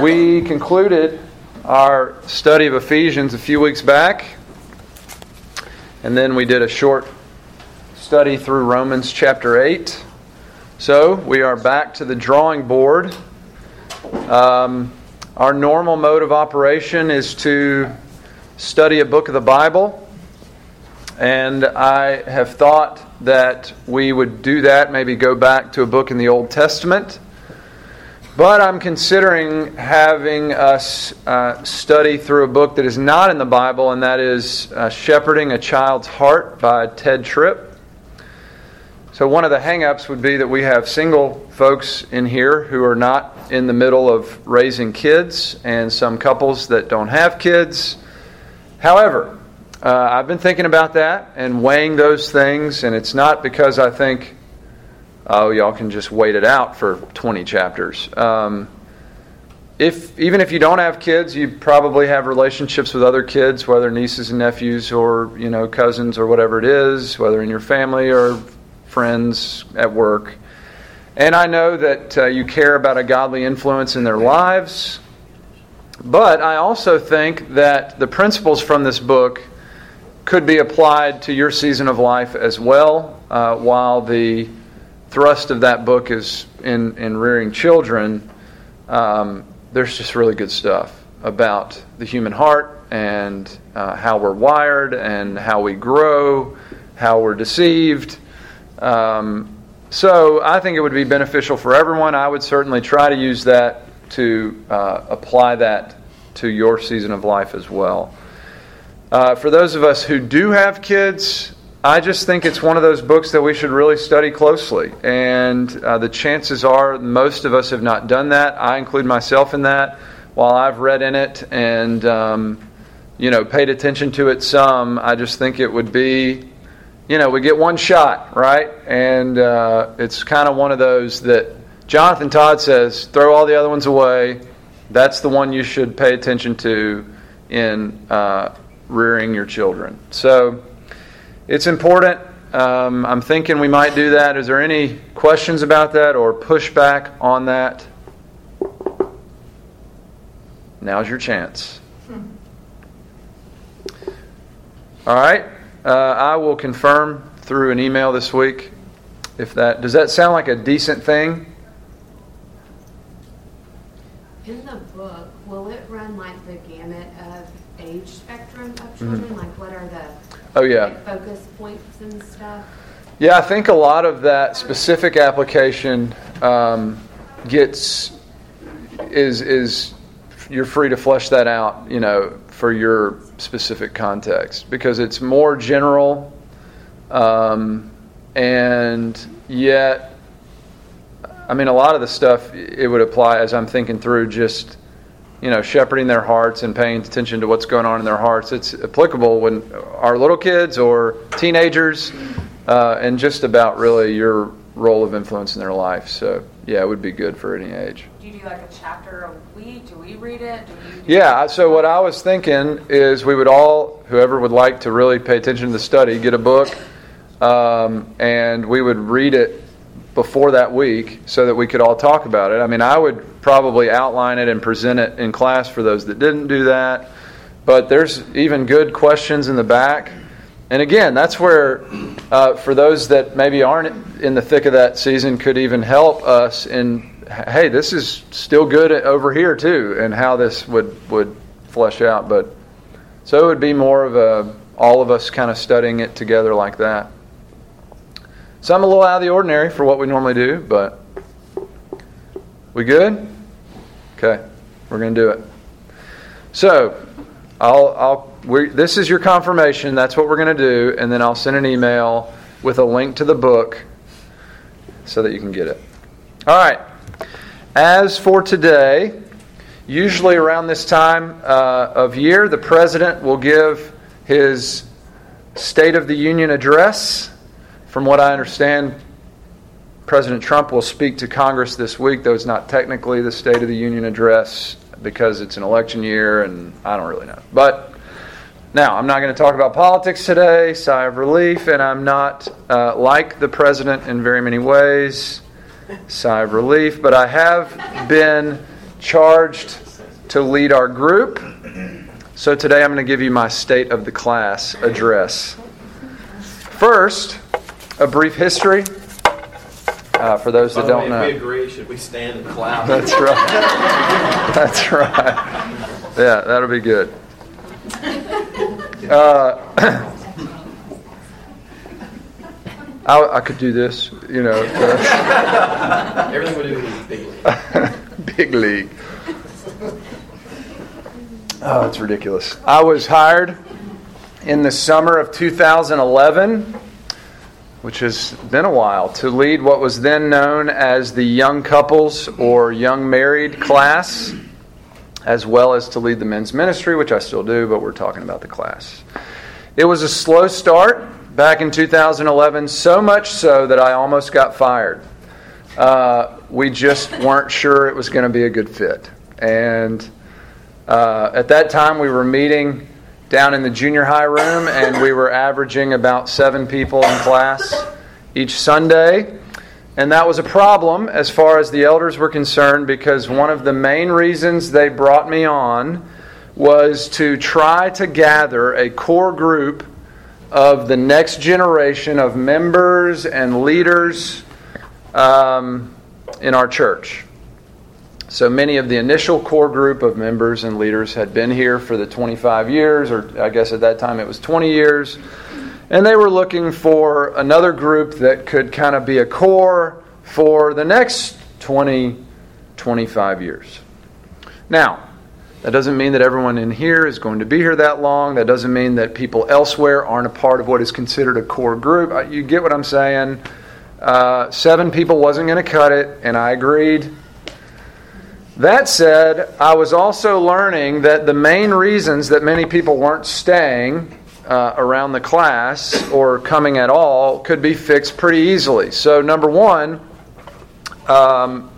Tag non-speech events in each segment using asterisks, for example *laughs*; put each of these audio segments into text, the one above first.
we concluded our study of Ephesians a few weeks back, and then we did a short study through Romans chapter 8. So we are back to the drawing board. Um, our normal mode of operation is to study a book of the Bible, and I have thought that we would do that, maybe go back to a book in the Old Testament. But I'm considering having us uh, study through a book that is not in the Bible, and that is uh, Shepherding a Child's Heart by Tedd Tripp. So, one of the hangups would be that we have single folks in here who are not in the middle of raising kids, and some couples that don't have kids. However, uh, I've been thinking about that and weighing those things, and it's not because I think oh, y'all can just wait it out for 20 chapters. Um, if even if you don't have kids, you probably have relationships with other kids, whether nieces and nephews or you know cousins or whatever it is, whether in your family or friends at work. And I know that uh, you care about a godly influence in their lives. But I also think that the principles from this book could be applied to your season of life as well, uh, while the thrust of that book is in, in rearing children, um, there's just really good stuff about the human heart and uh, how we're wired and how we grow, how we're deceived. Um, so I think it would be beneficial for everyone. I would certainly try to use that to uh, apply that to your season of life as well. Uh, for those of us who do have kids, I just think it's one of those books that we should really study closely. And uh, the chances are most of us have not done that. I include myself in that. While I've read in it and, um, you know, paid attention to it some, I just think it would be, you know, we get one shot, right? And uh, it's kind of one of those that Jonathan Todd says throw all the other ones away. That's the one you should pay attention to in uh, rearing your children. So, it's important. Um, I'm thinking we might do that. Is there any questions about that or pushback on that? Now's your chance. All right. Uh, I will confirm through an email this week. If that does that sound like a decent thing? In the book, will it run like the gamut of age spectrum of children? Mm-hmm. Like, what are Oh yeah. Like focus points and stuff. Yeah, I think a lot of that specific application um, gets is is you're free to flesh that out, you know, for your specific context because it's more general, um, and yet, I mean, a lot of the stuff it would apply as I'm thinking through just you know, shepherding their hearts and paying attention to what's going on in their hearts. It's applicable when our little kids or teenagers, uh, and just about really your role of influence in their life. So, yeah, it would be good for any age. Do you do like a chapter a week? Do we read it? Do do yeah, so what I was thinking is we would all, whoever would like to really pay attention to the study, get a book, um, and we would read it before that week so that we could all talk about it. I mean, I would probably outline it and present it in class for those that didn't do that. But there's even good questions in the back. And again, that's where, uh, for those that maybe aren't in the thick of that season, could even help us in, hey, this is still good over here too, and how this would, would flesh out. But so it would be more of a, all of us kind of studying it together like that. So I'm a little out of the ordinary for what we normally do, but we good? Okay, we're going to do it. So, I'll, I'll, this is your confirmation. That's what we're going to do, and then I'll send an email with a link to the book so that you can get it. All right. As for today, usually around this time uh, of year, the president will give his State of the Union address. From what I understand, President Trump will speak to Congress this week, though it's not technically the State of the Union address because it's an election year and I don't really know. But now, I'm not going to talk about politics today, sigh of relief, and I'm not uh, like the president in very many ways, sigh of relief, but I have been charged to lead our group. So today I'm going to give you my state of the class address. First, a brief history. Uh, for those that don't way, know, we agree. Should we stand and clap? that's right. *laughs* That's right. Yeah, that'll be good. Uh, *coughs* I, I could do this, you know. *laughs* Everything we do is big league. *laughs* Big league. Oh, it's ridiculous. I was hired in the summer of 2011, which has been a while, to lead what was then known as the young couples or young married class, as well as to lead the men's ministry, which I still do, but we're talking about the class. It was a slow start back in 2011, so much so that I almost got fired. Uh, we just weren't sure it was going to be a good fit. And uh, at that time, we were meeting down in the junior high room, and we were averaging about seven people in class each Sunday. And that was a problem as far as the elders were concerned because one of the main reasons they brought me on was to try to gather a core group of the next generation of members and leaders um, in our church. So many of the initial core group of members and leaders had been here for the 25 years, or I guess at that time it was 20 years. And they were looking for another group that could kind of be a core for the next 20, 25 years. Now, that doesn't mean that everyone in here is going to be here that long. That doesn't mean that people elsewhere aren't a part of what is considered a core group. You get what I'm saying? Uh, seven people wasn't going to cut it, and I agreed. That said, I was also learning that the main reasons that many people weren't staying uh, around the class or coming at all could be fixed pretty easily. So, number one, um,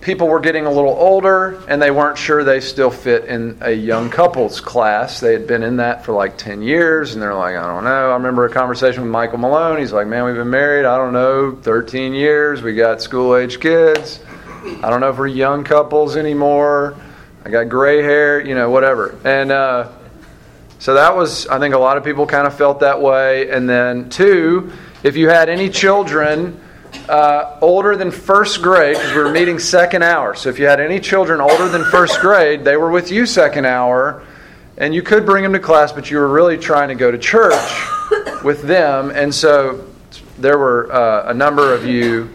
people were getting a little older and they weren't sure they still fit in a young couples class. They had been in that for like 10 years and they're like, I don't know. I remember a conversation with Michael Malone. He's like, Man, we've been married, I don't know, 13 years. We got school age kids. I don't know if we're young couples anymore. I got gray hair, you know, whatever. And uh, so that was, I think a lot of people kind of felt that way. And then, two, if you had any children uh, older than first grade, because we were meeting second hour. So if you had any children older than first grade, they were with you second hour. And you could bring them to class, but you were really trying to go to church with them. And so there were uh, a number of you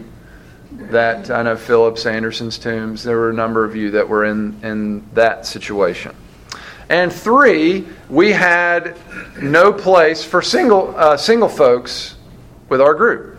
that I know Phillips Anderson's tombs. There were a number of you that were in in that situation. And three, we had no place for single uh, single folks with our group.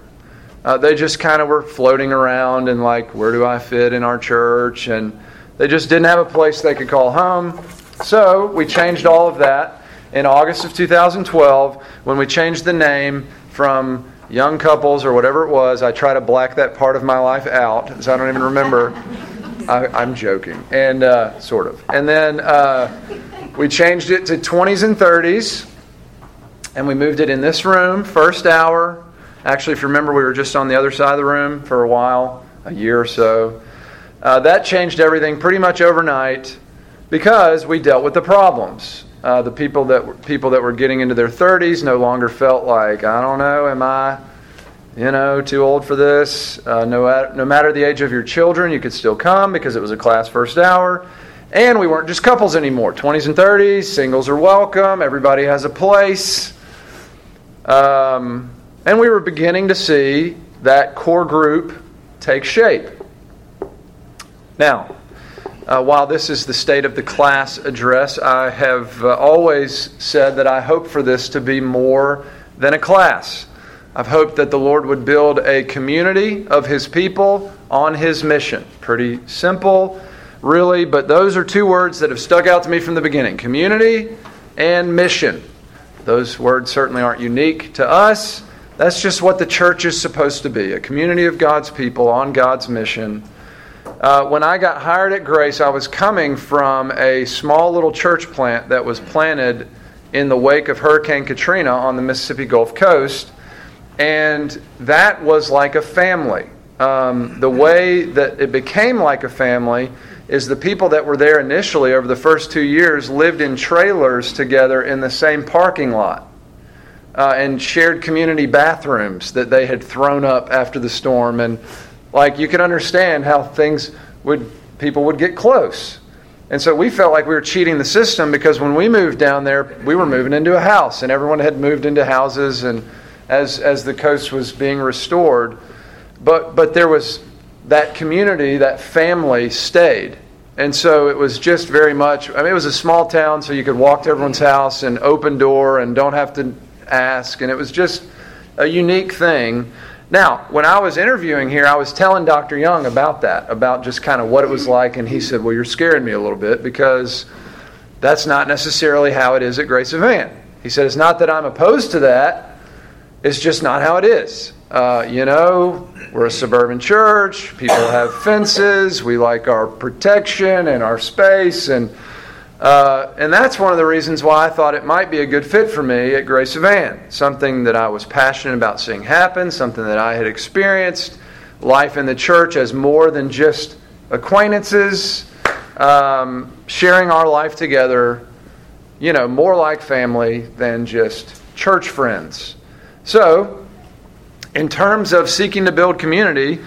Uh, they just kind of were floating around and like, where do I fit in our church? And they just didn't have a place they could call home. So we changed all of that in August of 2012 when we changed the name from young couples or whatever it was. I try to black that part of my life out, so I don't even remember. *laughs* I, am joking, and uh, sort of. And then uh, we changed it to 20s and 30s, and we moved it in this room, first hour. Actually, if you remember, we were just on the other side of the room for a while, a year or so. Uh, that changed everything pretty much overnight because we dealt with the problems. Uh, the people that were, people that were getting into their 30s no longer felt like I don't know, am I, you know, too old for this? Uh, no, no matter the age of your children, you could still come because it was a class first hour. And we weren't just couples anymore. 20s and 30s, singles are welcome. Everybody has a place. Um, and we were beginning to see that core group take shape. Now, uh, while this is the state of the class address, I have uh, always said that I hope for this to be more than a class. I've hoped that the Lord would build a community of His people on His mission. Pretty simple, really, but those are two words that have stuck out to me from the beginning community and mission. Those words certainly aren't unique to us. That's just what the church is supposed to be a community of God's people on God's mission. Uh, when I got hired at Grace, I was coming from a small little church plant that was planted in the wake of Hurricane Katrina on the Mississippi Gulf Coast. And that was like a family. um, the way that it became like a family is the people that were there initially over the first two years lived in trailers together in the same parking lot uh, and shared community bathrooms that they had thrown up after the storm. And like you can understand how things would, people would get close. And so we felt like we were cheating the system because when we moved down there, we were moving into a house and everyone had moved into houses and as, as the coast was being restored. But, but there was that community, that family stayed. And so it was just very much, I mean, it was a small town, so you could walk to everyone's house and open door and don't have to ask. And it was just a unique thing. Now, when I was interviewing here, I was telling Dr. Young about that, about just kind of what it was like. And he said, Well, you're scaring me a little bit because that's not necessarily how it is at Grace Evan. He said, It's not that I'm opposed to that, it's just not how it is. Uh, you know, we're a suburban church. People have fences. We like our protection and our space, and uh, and that's one of the reasons why I thought it might be a good fit for me at Grace Evan. Something that I was passionate about seeing happen. Something that I had experienced. Life in the church as more than just acquaintances. Um, sharing our life together. You know, more like family than just church friends. So in terms of seeking to build community,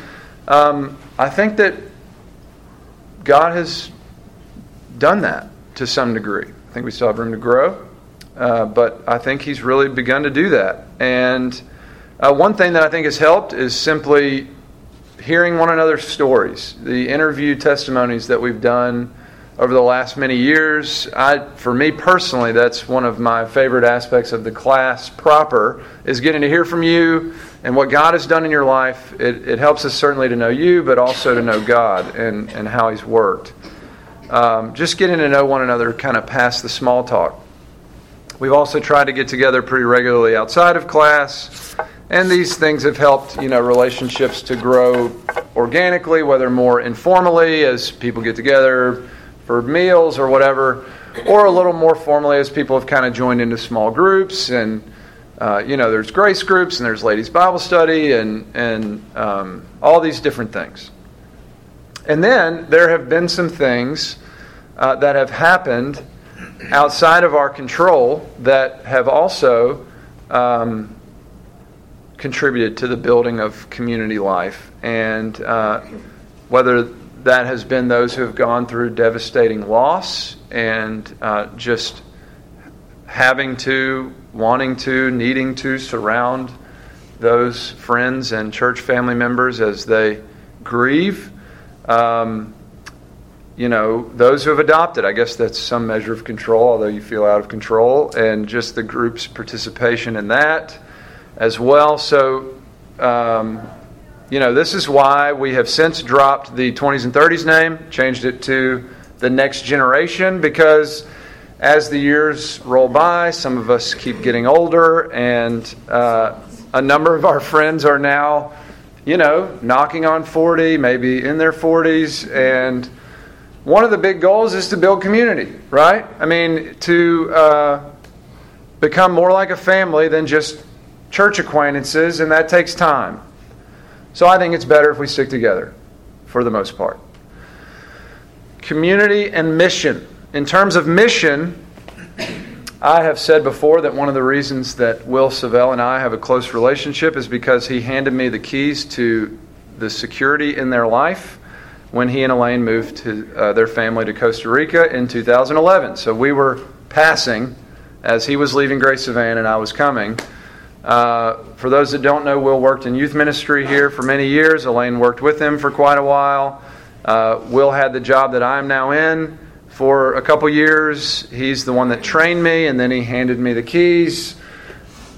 um, I think that God has done that to some degree. I think we still have room to grow, uh, but I think He's really begun to do that. And uh, one thing that I think has helped is simply hearing one another's stories, the interview testimonies that we've done over the last many years. I, for me personally, that's one of my favorite aspects of the class proper is getting to hear from you and what God has done in your life. It, it helps us certainly to know you, but also to know God and, and how He's worked. Um, just getting to know one another kind of past the small talk. We've also tried to get together pretty regularly outside of class, and these things have helped you know relationships to grow organically, whether more informally as people get together for meals or whatever, or a little more formally as people have kind of joined into small groups and uh, you know there's grace groups and there's ladies bible study and and um, all these different things and then there have been some things uh, that have happened outside of our control that have also um, contributed to the building of community life and uh, whether that has been those who have gone through devastating loss and uh, just having to, wanting to, needing to surround those friends and church family members as they grieve. Um, you know, those who have adopted, I guess that's some measure of control, although you feel out of control, and just the group's participation in that as well. So, um, you know, this is why we have since dropped the 20s and 30s name, changed it to the next generation, because as the years roll by, some of us keep getting older, and uh, a number of our friends are now, you know, knocking on 40, maybe in their 40s, and one of the big goals is to build community, right? I mean, to uh, become more like a family than just church acquaintances, and that takes time. So I think it's better if we stick together for the most part. Community and mission. In terms of mission, I have said before that one of the reasons that Will Savell and I have a close relationship is because he handed me the keys to the security in their life when he and Elaine moved to, uh, their family to Costa Rica in 2011. So we were passing as he was leaving Grace Savannah and I was coming. Uh, for those that don't know, Will worked in youth ministry here for many years. Elaine worked with him for quite a while. Uh, Will had the job that I'm now in for a couple years. He's the one that trained me, and then he handed me the keys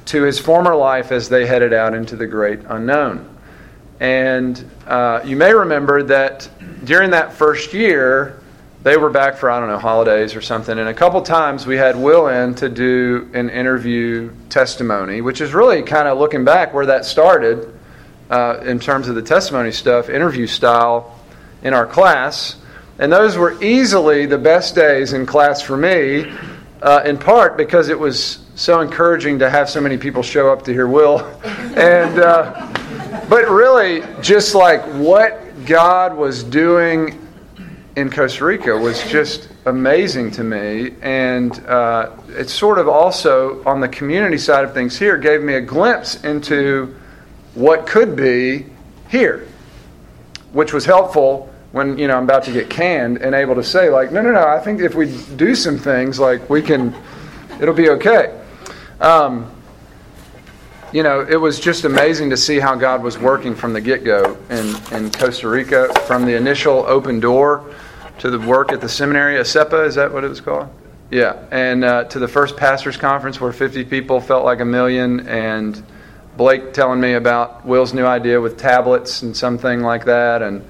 to his former life as they headed out into the great unknown. And uh, you may remember that during that first year, they were back for I don't know holidays or something, and a couple times we had Will in to do an interview testimony, which is really kind of looking back where that started uh, in terms of the testimony stuff, interview style in our class, and those were easily the best days in class for me, uh, in part because it was so encouraging to have so many people show up to hear Will, *laughs* and. Uh, but really, just like what God was doing in Costa Rica was just amazing to me. And uh, it's sort of also on the community side of things here gave me a glimpse into what could be here, which was helpful when you know I'm about to get canned and able to say like, no, no, no. I think if we do some things, like we can, it'll be okay. Um, you know, it was just amazing to see how God was working from the get go in, in Costa Rica, from the initial open door to the work at the seminary. ESEPA, is that what it was called? Yeah. And uh, to the first pastors' conference where 50 people felt like a million, and Blake telling me about Will's new idea with tablets and something like that, and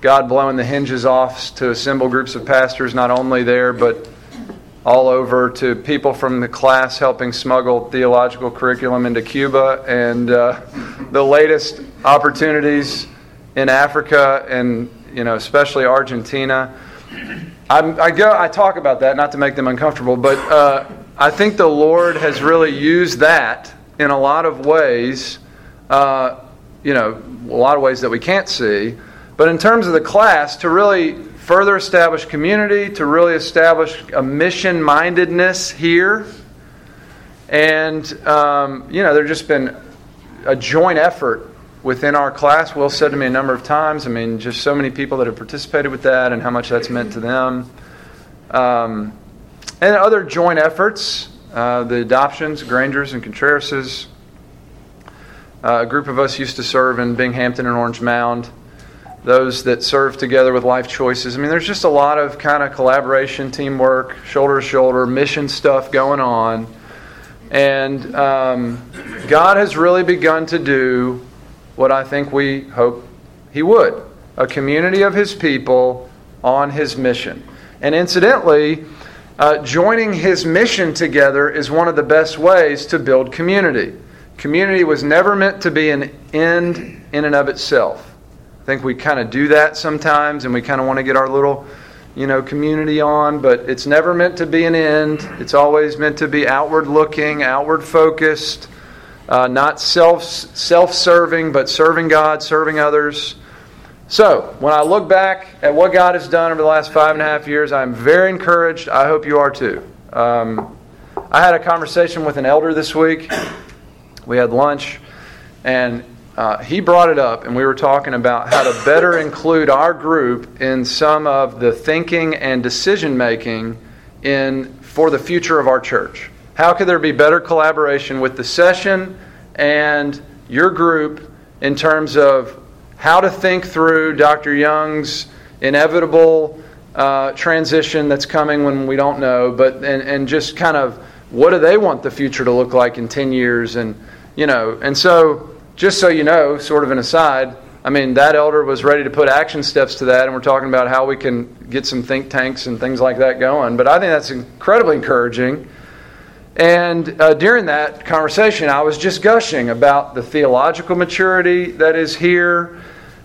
God blowing the hinges off to assemble groups of pastors, not only there, but all over to people from the class helping smuggle theological curriculum into Cuba, and uh, the latest opportunities in Africa and you know especially Argentina. I'm, i go, I talk about that not to make them uncomfortable, but uh, I think the Lord has really used that in a lot of ways. Uh, you know, a lot of ways that we can't see. But in terms of the class, to really further establish community, to really establish a mission mindedness here. And, um, you know, there's just been a joint effort within our class. Will said to me a number of times, I mean, just so many people that have participated with that and how much that's meant to them. Um, and other joint efforts, uh, the adoptions, Grangers and Contrerases. Uh, a group of us used to serve in Binghamton and Orange Mound those that serve together with life choices. I mean, there's just a lot of kind of collaboration, teamwork, shoulder to shoulder, mission stuff going on. And um, God has really begun to do what I think we hope He would a community of His people on His mission. And incidentally, uh, joining His mission together is one of the best ways to build community. Community was never meant to be an end in and of itself. I think we kind of do that sometimes and we kind of want to get our little, you know, community on, but it's never meant to be an end. It's always meant to be outward looking, outward focused, uh, not self self serving, but serving God, serving others. So, when I look back at what God has done over the last five and a half years, I'm very encouraged. I hope you are too. Um, I had a conversation with an elder this week. We had lunch, and uh, he brought it up, and we were talking about how to better include our group in some of the thinking and decision making in for the future of our church. How could there be better collaboration with the session and your group in terms of how to think through Dr. Young's inevitable uh, transition that's coming when we don't know, but and, and just kind of what do they want the future to look like in 10 years and you know and so just so you know, sort of an aside, I mean, that elder was ready to put action steps to that, and we're talking about how we can get some think tanks and things like that going. But I think that's incredibly encouraging. And uh, during that conversation, I was just gushing about the theological maturity that is here,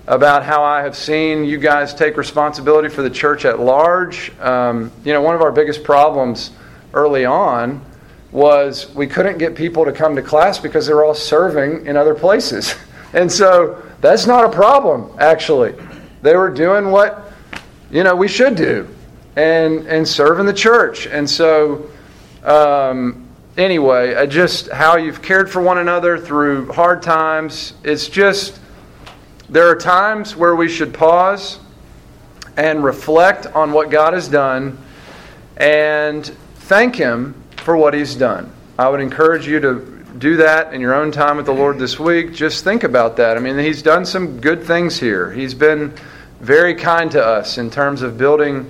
about how I have seen you guys take responsibility for the church at large. Um, you know, one of our biggest problems early on was we couldn't get people to come to class because they were all serving in other places. *laughs* And so that's not a problem, actually. They were doing what, you know, we should do and, and serving the church. And so, um, anyway, just how you've cared for one another through hard times. It's just, there are times where we should pause and reflect on what God has done and thank Him for what He's done. I would encourage you to do that in your own time with the Lord this week. Just think about that. I mean, He's done some good things here. He's been very kind to us in terms of building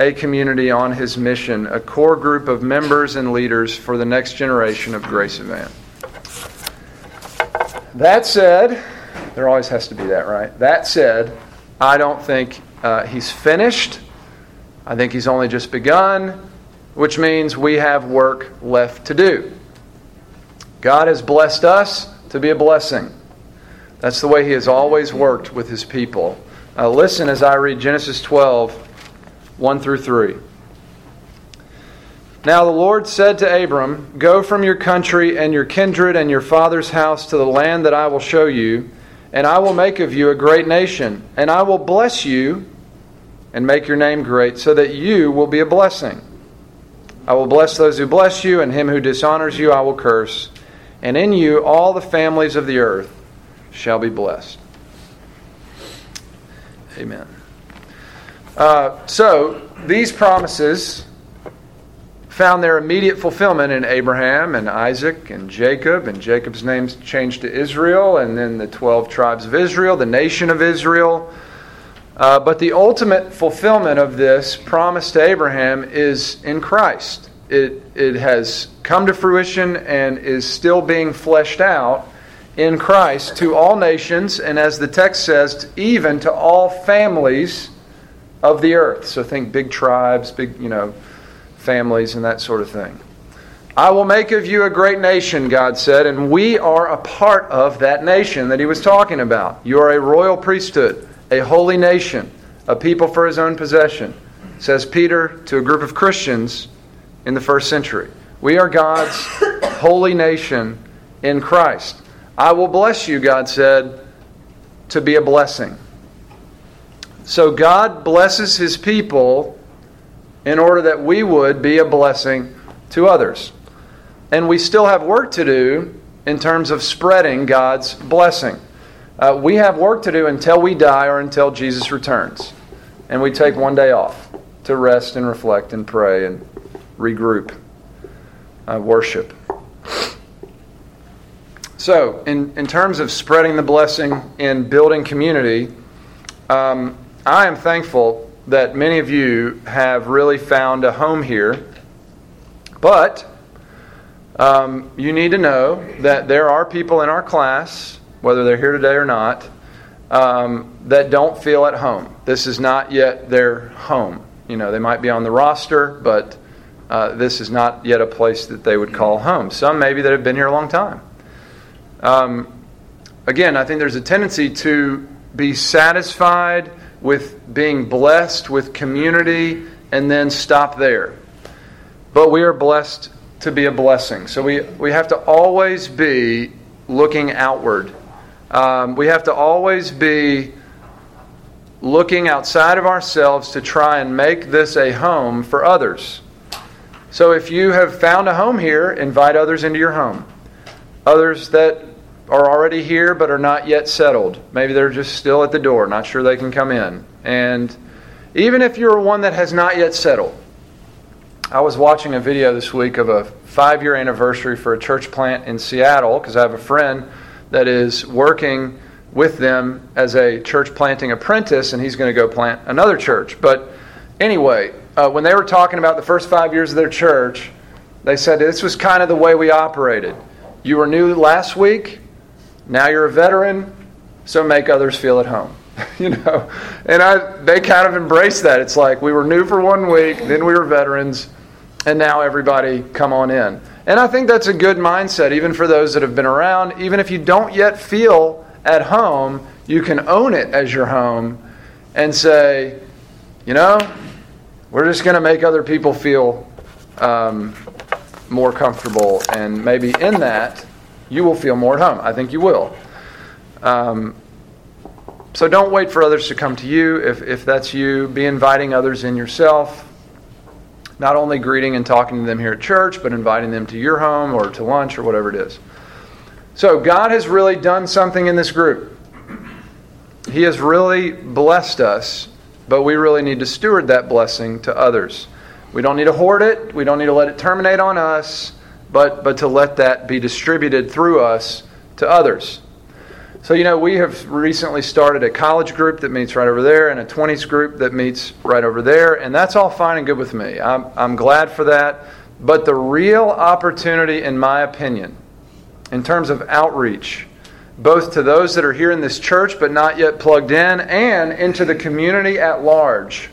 a community on His mission, a core group of members and leaders for the next generation of Grace Evan. That said, there always has to be that, right? That said, I don't think uh, He's finished. I think He's only just begun which means we have work left to do. God has blessed us to be a blessing. That's the way He has always worked with His people. Now, listen as I read Genesis 12, 1 through 3. Now the Lord said to Abram, Go from your country and your kindred and your father's house to the land that I will show you, and I will make of you a great nation, and I will bless you and make your name great, so that you will be a blessing. I will bless those who bless you, and him who dishonors you I will curse. And in you all the families of the earth shall be blessed. Amen. Uh, so, these promises found their immediate fulfillment in Abraham and Isaac and Jacob, and Jacob's name changed to Israel, and then the 12 tribes of Israel, the nation of Israel. Uh, but the ultimate fulfillment of this promise to Abraham is in Christ. It, it has come to fruition and is still being fleshed out in Christ to all nations, and as the text says, even to all families of the earth. So think big tribes, big, you know, families, and that sort of thing. I will make of you a great nation, God said, and we are a part of that nation that he was talking about. You are a royal priesthood, a holy nation, a people for his own possession, says Peter to a group of Christians in the first century. We are God's *coughs* holy nation in Christ. I will bless you, God said, to be a blessing. So God blesses his people in order that we would be a blessing to others. And we still have work to do in terms of spreading God's blessing. Uh, we have work to do until we die or until Jesus returns. And we take one day off to rest and reflect and pray and regroup, uh, worship. So, in, in terms of spreading the blessing and building community, um, I am thankful that many of you have really found a home here. But um, you need to know that there are people in our class, whether they're here today or not, um, that don't feel at home. This is not yet their home. You know, they might be on the roster, but uh, this is not yet a place that they would call home. Some maybe that have been here a long time. Um, again, I think there's a tendency to be satisfied with being blessed with community and then stop there. But we are blessed to be a blessing. So we, we have to always be looking outward. Um, we have to always be looking outside of ourselves to try and make this a home for others. So if you have found a home here, invite others into your home. Others that are already here but are not yet settled. Maybe they're just still at the door, not sure they can come in. And even if you're one that has not yet settled, I was watching a video this week of a five year anniversary for a church plant in Seattle because I have a friend that is working with them as a church planting apprentice, and he's going to go plant another church. But anyway, uh, when they were talking about the first five years of their church, they said this was kind of the way we operated. You were new last week, now you're a veteran, so make others feel at home. *laughs* you know, and I they kind of embraced that. It's like we were new for one week, then we were veterans, and now everybody come on in. And I think that's a good mindset, even for those that have been around. Even if you don't yet feel at home, you can own it as your home and say, you know, we're just going to make other people feel um, more comfortable, and maybe in that you will feel more at home. I think you will. Um, so don't wait for others to come to you. If, if that's you, be inviting others in yourself. Not only greeting and talking to them here at church, but inviting them to your home or to lunch or whatever it is. So God has really done something in this group. He has really blessed us, but we really need to steward that blessing to others. We don't need to hoard it, we don't need to let it terminate on us but, but to let that be distributed through us to others. So, you know, we have recently started a college group that meets right over there and a 20s group that meets right over there, and that's all fine and good with me. I'm, I'm glad for that. But the real opportunity, in my opinion, in terms of outreach, both to those that are here in this church but not yet plugged in, and into the community at large,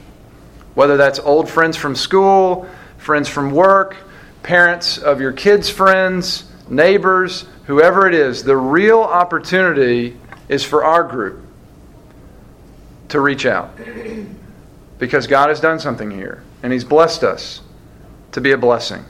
whether that's old friends from school, friends from work, parents of your kids' friends, neighbors, whoever it is, the real opportunity is for our group to reach out. Because God has done something here, and He's blessed us to be a blessing.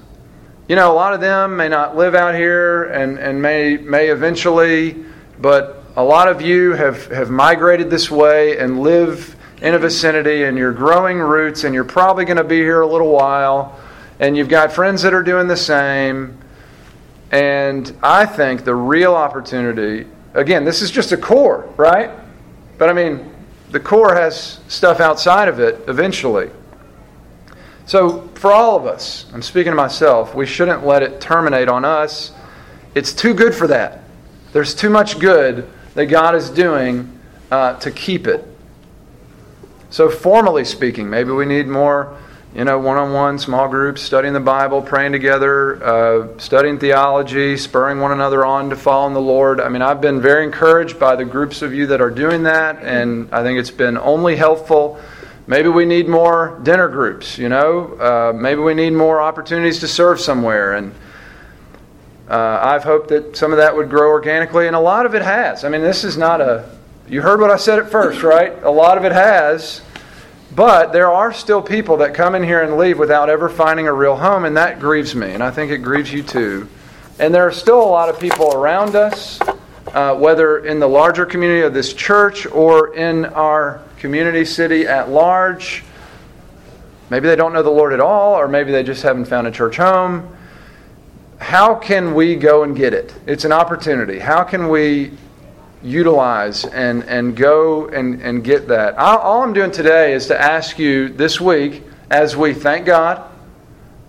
You know, a lot of them may not live out here and, and may, may eventually, but a lot of you have, have migrated this way and live in a vicinity, and you're growing roots, and you're probably going to be here a little while, and you've got friends that are doing the same. And I think the real opportunity, again, this is just a core, right? But I mean, the core has stuff outside of it eventually. So, for all of us, I'm speaking to myself, we shouldn't let it terminate on us. It's too good for that. There's too much good that God is doing uh, to keep it. So, formally speaking, maybe we need more, you know, one-on-one, small groups, studying the Bible, praying together, uh, studying theology, spurring one another on to follow in the Lord. I mean, I've been very encouraged by the groups of you that are doing that, and I think it's been only helpful. Maybe we need more dinner groups, you know. Uh, maybe we need more opportunities to serve somewhere. And uh, I've hoped that some of that would grow organically, and a lot of it has. I mean, this is not a. You heard what I said at first, right? A lot of it has. But there are still people that come in here and leave without ever finding a real home, and that grieves me, and I think it grieves you too. And there are still a lot of people around us, uh, whether in the larger community of this church or in our community, city at large. Maybe they don't know the Lord at all, or maybe they just haven't found a church home. How can we go and get it? It's an opportunity. How can we utilize and, and go and, and get that? All I'm doing today is to ask you this week, as we thank God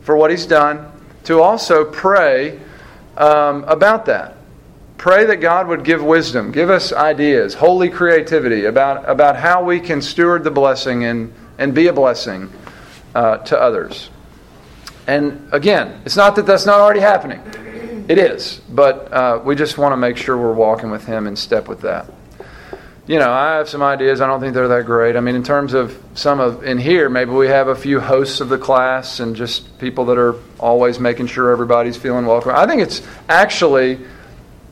for what He's done, to also pray um, about that. Pray that God would give wisdom, give us ideas, holy creativity about, about how we can steward the blessing and, and be a blessing uh, to others. And again, it's not that that's not already happening. It is. But uh, we just want to make sure we're walking with Him in step with that. You know, I have some ideas. I don't think they're that great. I mean, in terms of some of in here, maybe we have a few hosts of the class and just people that are always making sure everybody's feeling welcome. I think it's actually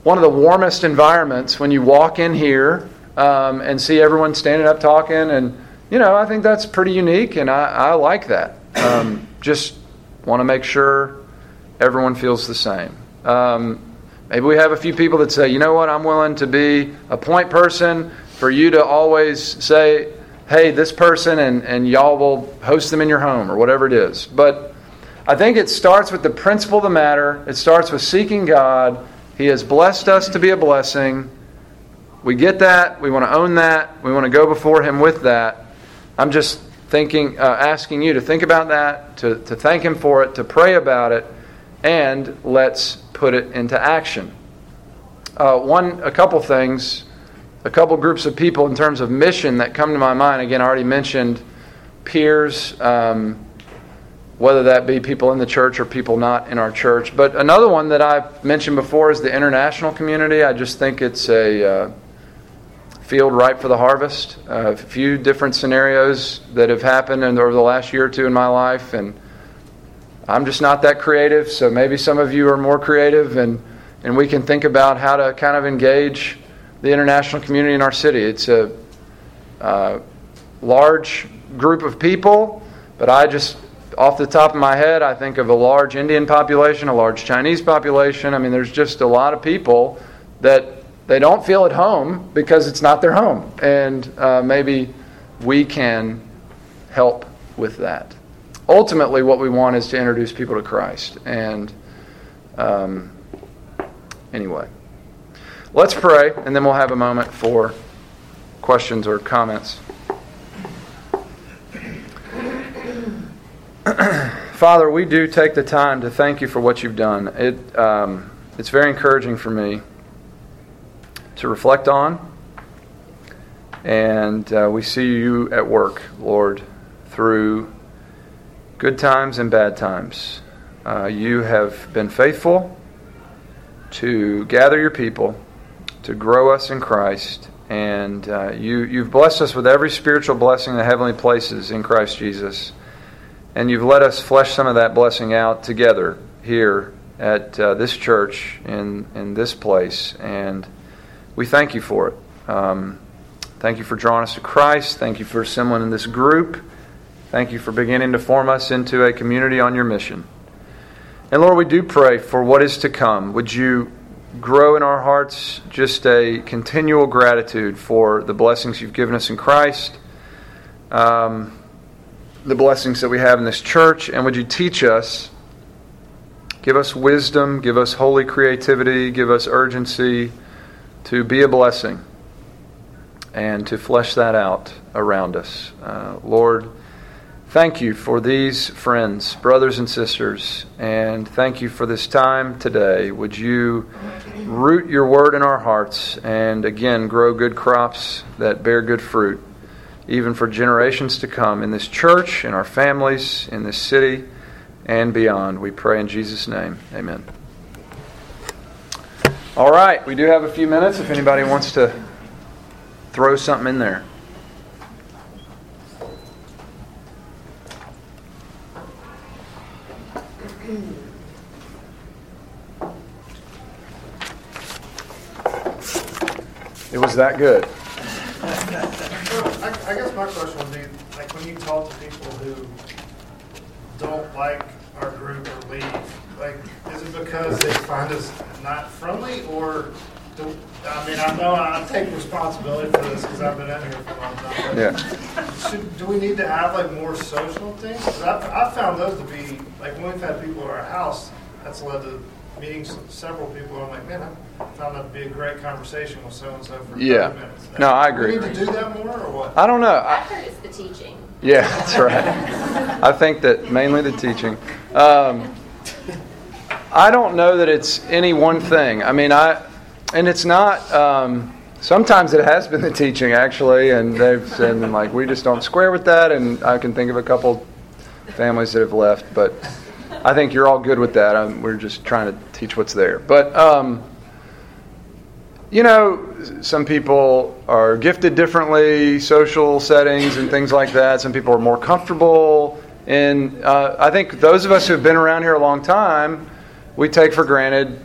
one of the warmest environments when you walk in here um, and see everyone standing up talking. And, you know, I think that's pretty unique, and I, I like that. Um, just want to make sure everyone feels the same. Um, maybe we have a few people that say, you know what, I'm willing to be a point person for you to always say, hey, this person, and, and y'all will host them in your home or whatever it is. But I think it starts with the principle of the matter, it starts with seeking God he has blessed us to be a blessing. We get that. We want to own that. We want to go before Him with that. I'm just thinking, uh, asking you to think about that, to, to thank Him for it, to pray about it, and let's put it into action. Uh, one, a couple things, a couple groups of people in terms of mission that come to my mind. Again, I already mentioned peers. Um, whether that be people in the church or people not in our church. But another one that I've mentioned before is the international community. I just think it's a uh, field ripe for the harvest. Uh, a few different scenarios that have happened over the last year or two in my life, and I'm just not that creative. So maybe some of you are more creative, and and we can think about how to kind of engage the international community in our city. It's a uh, large group of people, but I just off the top of my head, I think of a large Indian population, a large Chinese population. I mean, there's just a lot of people that they don't feel at home because it's not their home. And uh, maybe we can help with that. Ultimately, what we want is to introduce people to Christ. And um, anyway, let's pray, and then we'll have a moment for questions or comments. *clears throat* Father, we do take the time to thank you for what you've done. It, um, it's very encouraging for me to reflect on. And uh, we see you at work, Lord, through good times and bad times. Uh, you have been faithful to gather your people, to grow us in Christ, and uh, you, you've blessed us with every spiritual blessing in the heavenly places in Christ Jesus. And you've let us flesh some of that blessing out together here at uh, this church in, in this place. And we thank you for it. Um, thank you for drawing us to Christ. Thank you for assembling in this group. Thank you for beginning to form us into a community on your mission. And Lord, we do pray for what is to come. Would you grow in our hearts just a continual gratitude for the blessings you've given us in Christ, um, the blessings that we have in this church, and would you teach us, give us wisdom, give us holy creativity, give us urgency to be a blessing and to flesh that out around us. Uh, Lord, thank you for these friends, brothers and sisters, and thank you for this time today. Would you root your word in our hearts and again grow good crops that bear good fruit, even for generations to come in this church, in our families, in this city, and beyond? We pray in Jesus' name. Amen. All right, we do have a few minutes if anybody wants to throw something in there. It was that good. I, I guess my question would be, like, when you talk to people who don't like our group or leave, like, is it because they find us not friendly, or do, I mean, I know I take responsibility for this because I've been in here for a long time. Yeah. Should, do we need to have like more social things? 'Cause I've, I've found those to be, like, when we've had people at our house, that's led to meetings with several people. I'm like, man, I found that to be a great conversation with so-and-so for 30 Yeah. minutes. No, I Do agree. we need to do that more, or what? I don't know. I, I heard it's the teaching. Yeah, that's right. I think that mainly the teaching. Um, I don't know that it's any one thing. I mean, I, and it's not. Um, sometimes it has been the teaching actually, and they've said like we just don't square with that, and I can think of a couple families that have left, but I think you're all good with that. i we're just trying to teach what's there, but. Um, you know, some people are gifted differently, social settings and things like that. Some people are more comfortable. And uh, I think those of us who have been around here a long time, we take for granted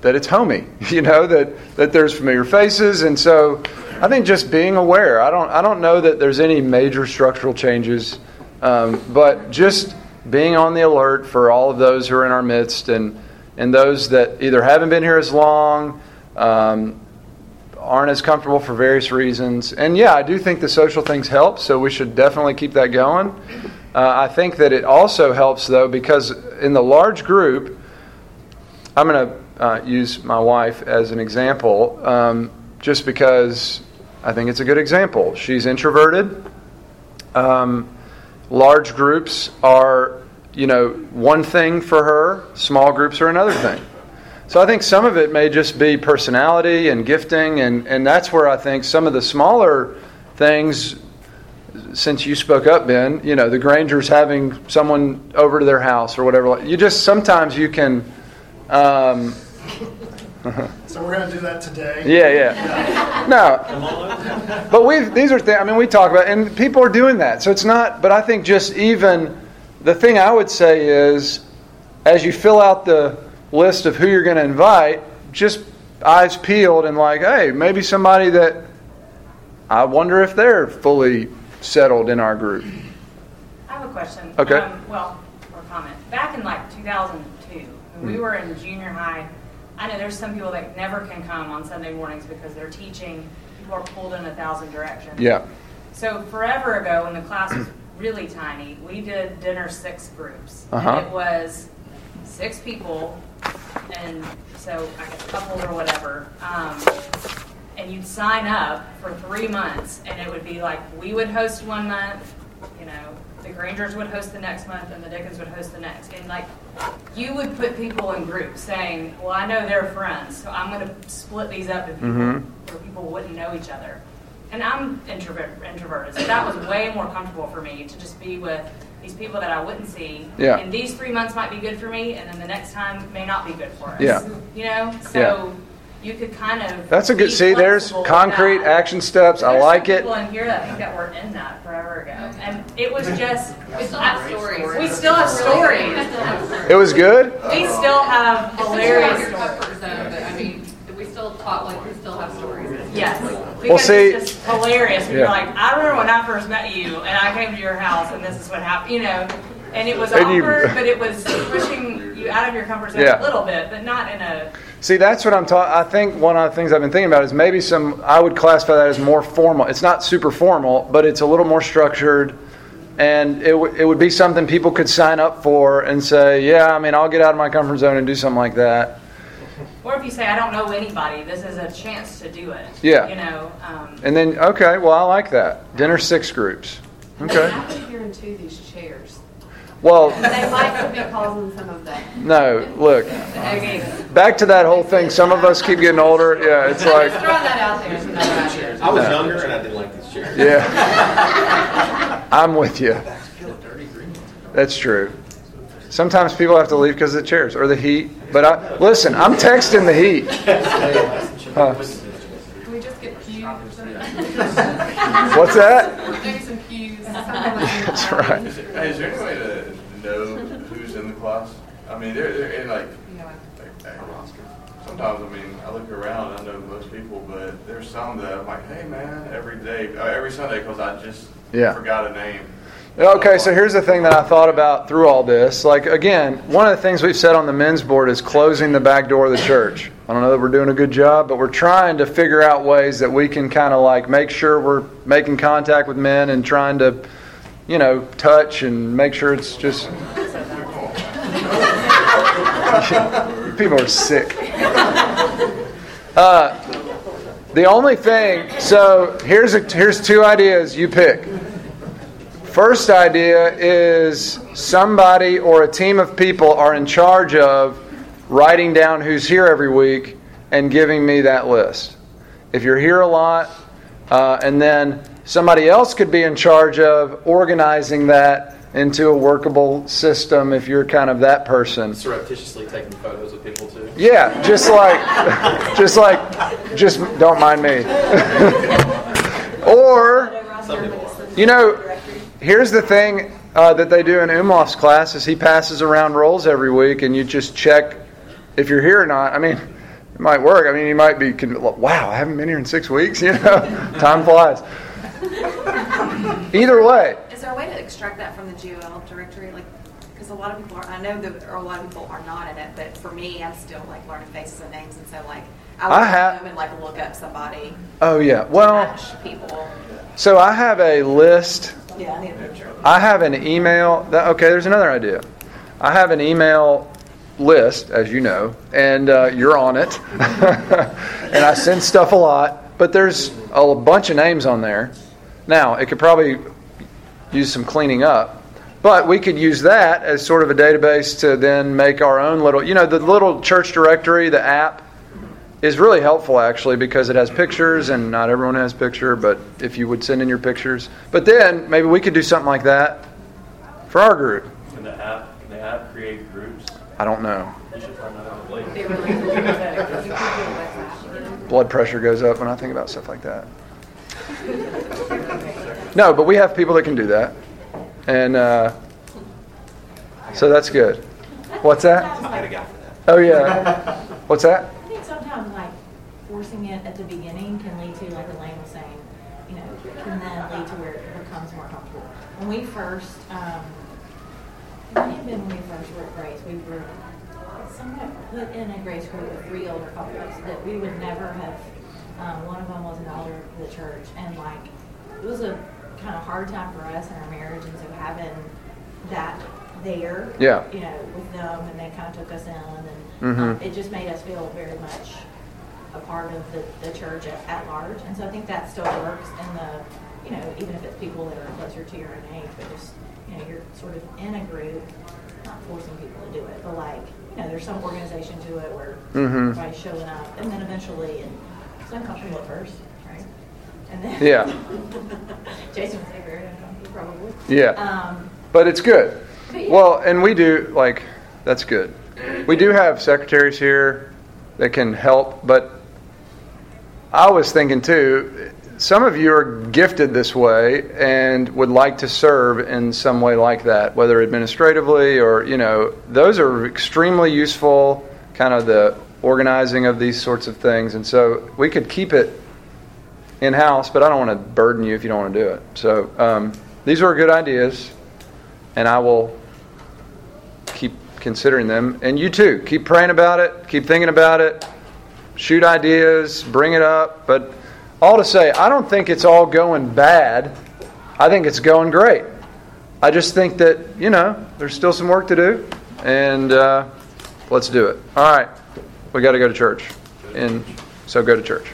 that it's homey, *laughs* you know, that, that there's familiar faces. And so I think just being aware, I don't, I don't know that there's any major structural changes, um, but just being on the alert for all of those who are in our midst and, and those that either haven't been here as long, um, aren't as comfortable for various reasons. And yeah, I do think the social things help, so we should definitely keep that going. Uh, I think that it also helps, though, because in the large group, I'm going to uh, use my wife as an example, um, just because I think it's a good example. She's introverted. Um, large groups are, you know, one thing for her. Small groups are another thing. So I think some of it may just be personality and gifting, and, and that's where I think some of the smaller things, since you spoke up, Ben, you know, the Grangers having someone over to their house or whatever, you just sometimes you can. Um, So we're gonna do that today? yeah, yeah. No, *laughs* but we these are things. I mean, we talk about, and people are doing that. So it's not. But I think just even the thing I would say is, as you fill out the list of who you're going to invite, just eyes peeled and like, hey, maybe somebody that I wonder if they're fully settled in our group. I have a question. Okay. Um, well, or comment. Back in like 2002, when we Hmm. were in junior high. I know there's some people that never can come on Sunday mornings because they're teaching. People are pulled in a thousand directions. Yeah. So forever ago, when the class was *clears throat* really tiny, we did dinner six groups, Uh-huh. it was six people, and so I guess couples or whatever. Um, and you'd sign up for three months, and it would be like we would host one month, you know, the Grangers would host the next month, and the Dickens would host the next, and like you would put people in groups saying, "Well, I know they're friends, so I'm going to split these up people Mhm. where people wouldn't know each other." And I'm introvert, introverted, so that was way more comfortable for me to just be with these people that I wouldn't see. Yeah. And these three months might be good for me, and then the next time may not be good for us. Yeah. You know, so Yeah. You could kind of. That's a good. See, there's concrete that. action steps. I like some it. People in here that I think that we're in that forever ago, and it was just. We still have stories. We still have stories. It was good. We still have hilarious stories. comfort zone, but I mean, we still talk, like, we still have stories. Yes. Because see- it's just hilarious. When Yeah. You're like, I remember when I first met you, and I came to your house, and this is what happened. You know, and it was And you- awkward, but it was pushing you out of your comfort zone Yeah. a little bit, but not in a See, that's what I'm talking. I think one of the things I've been thinking about is maybe some. I would classify that as more formal. It's not super formal, but it's a little more structured, and it w- it would be something people could sign up for and say, "Yeah, I mean, I'll get out of my comfort zone and do something like that." Or if you say, I don't know anybody, this is a chance to do it. Yeah. You know, um, And then, okay, well, I like that. Dinner six groups. Okay. I've been hearing too, these chairs. Well, They might be causing some of that. no. Look, okay. back to that whole thing. Some of us keep getting older. Yeah, it's Just like, throwing that out there. It's another. I was No. younger and I didn't like these chairs. yeah. I'm with you. That's true. Sometimes people have to leave because of the chairs or the heat. But I, listen, I'm texting the heat. Huh. Can we just get pews or something? What's that? Maybe some pews. *laughs* That's right. Is there, hey, is there any way to know who's in the class? I mean, they're, they're in like, Yeah. like, like, sometimes, I mean, I look around, I know most people, but there's some that I'm like, hey man, every day, uh, every Sunday, because I just Yeah. forgot a name. Okay, so here's the thing that I thought about through all this. Like, again, one of the things we've said on the men's board is closing the back door of the church. I don't know that we're doing a good job, but we're trying to figure out ways that we can kind of like make sure we're making contact with men and trying to, you know, touch and make sure it's just. *laughs* People are sick. Uh, the only thing, so here's a, here's two ideas. You pick. First idea is somebody or a team of people are in charge of writing down who's here every week and giving me that list. If you're here a lot, uh, and then somebody else could be in charge of organizing that into a workable system if you're kind of that person. Surreptitiously taking photos of people too. Yeah, just like, just like, just don't mind me. *laughs* or, Some people are. you know, here's the thing uh, that they do in Umloff's class is he passes around rolls every week, and you just check if you're here or not. I mean, it might work. I mean, you might be, wow, I haven't been here in six weeks. *laughs* You know, time flies. Either way, there a way to extract that from the GOL directory? Like, because a lot of people are, I know that a lot of people are not in it, but for me, I'm still like learning faces and names, and so like, I I would have- go home and like look up somebody, oh yeah. Well, people. so I have a list. Yeah, I need a picture. I have an email. That, okay, there's another idea. I have an email list, as you know, and uh, you're on it. *laughs* and I send stuff a lot, but there's a bunch of names on there. Now, it could probably use some cleaning up, but we could use that as sort of a database to then make our own little, you know, the little church directory, the app is really helpful actually because it has pictures and not everyone has picture but if you would send in your pictures but then maybe we could do something like that for our group Can the app, can the app create groups? i don't know You should find that out later. It really is. You could do a WhatsApp. blood pressure goes up when i think about stuff like that *laughs* no but we have people that can do that. And uh, so that's good. What's that? I got a guy for that. oh yeah. What's that? I think sometimes like forcing it at the beginning can lead to, like Elaine was saying, you know, can then lead to where it becomes more comfortable. When we first, um, it might have been when we first were at Grace, we were somewhat put in a Grace group with three older couples that we would never have, um, one of them was an elder of the church. And like, it was a kind of hard time for us in our marriage and so having that there, Yeah. you know, with them and they kind of took us in and Mhm. um, it just made us feel very much a part of the, the church at, at large. And so I think that still works in the, you know, even if it's people that are closer to your own age, but just, you know, you're sort of in a group, not forcing people to do it, but like, you know, there's some organization to it where Mhm. everybody's showing up and then eventually, and it's uncomfortable at first? And then. Yeah. Jason would say very uncomfortable, probably. Yeah. Um, But it's good. But yeah. Well, and we do like that's good. We do have secretaries here that can help, but I was thinking too. Some of you are gifted this way and would like to serve in some way like that, whether administratively or you know, those are extremely useful. Kind of the organizing of these sorts of things, and so we could keep it in house, but I don't want to burden you if you don't want to do it. So um, these are good ideas, and I will keep considering them. And you too, keep praying about it, keep thinking about it. shoot ideas, bring it up. But all to say, I don't think it's all going bad. I think it's going great. I just think that, you know, there's still some work to do. And uh, let's do it. All right. We got to go to church. And so go to church.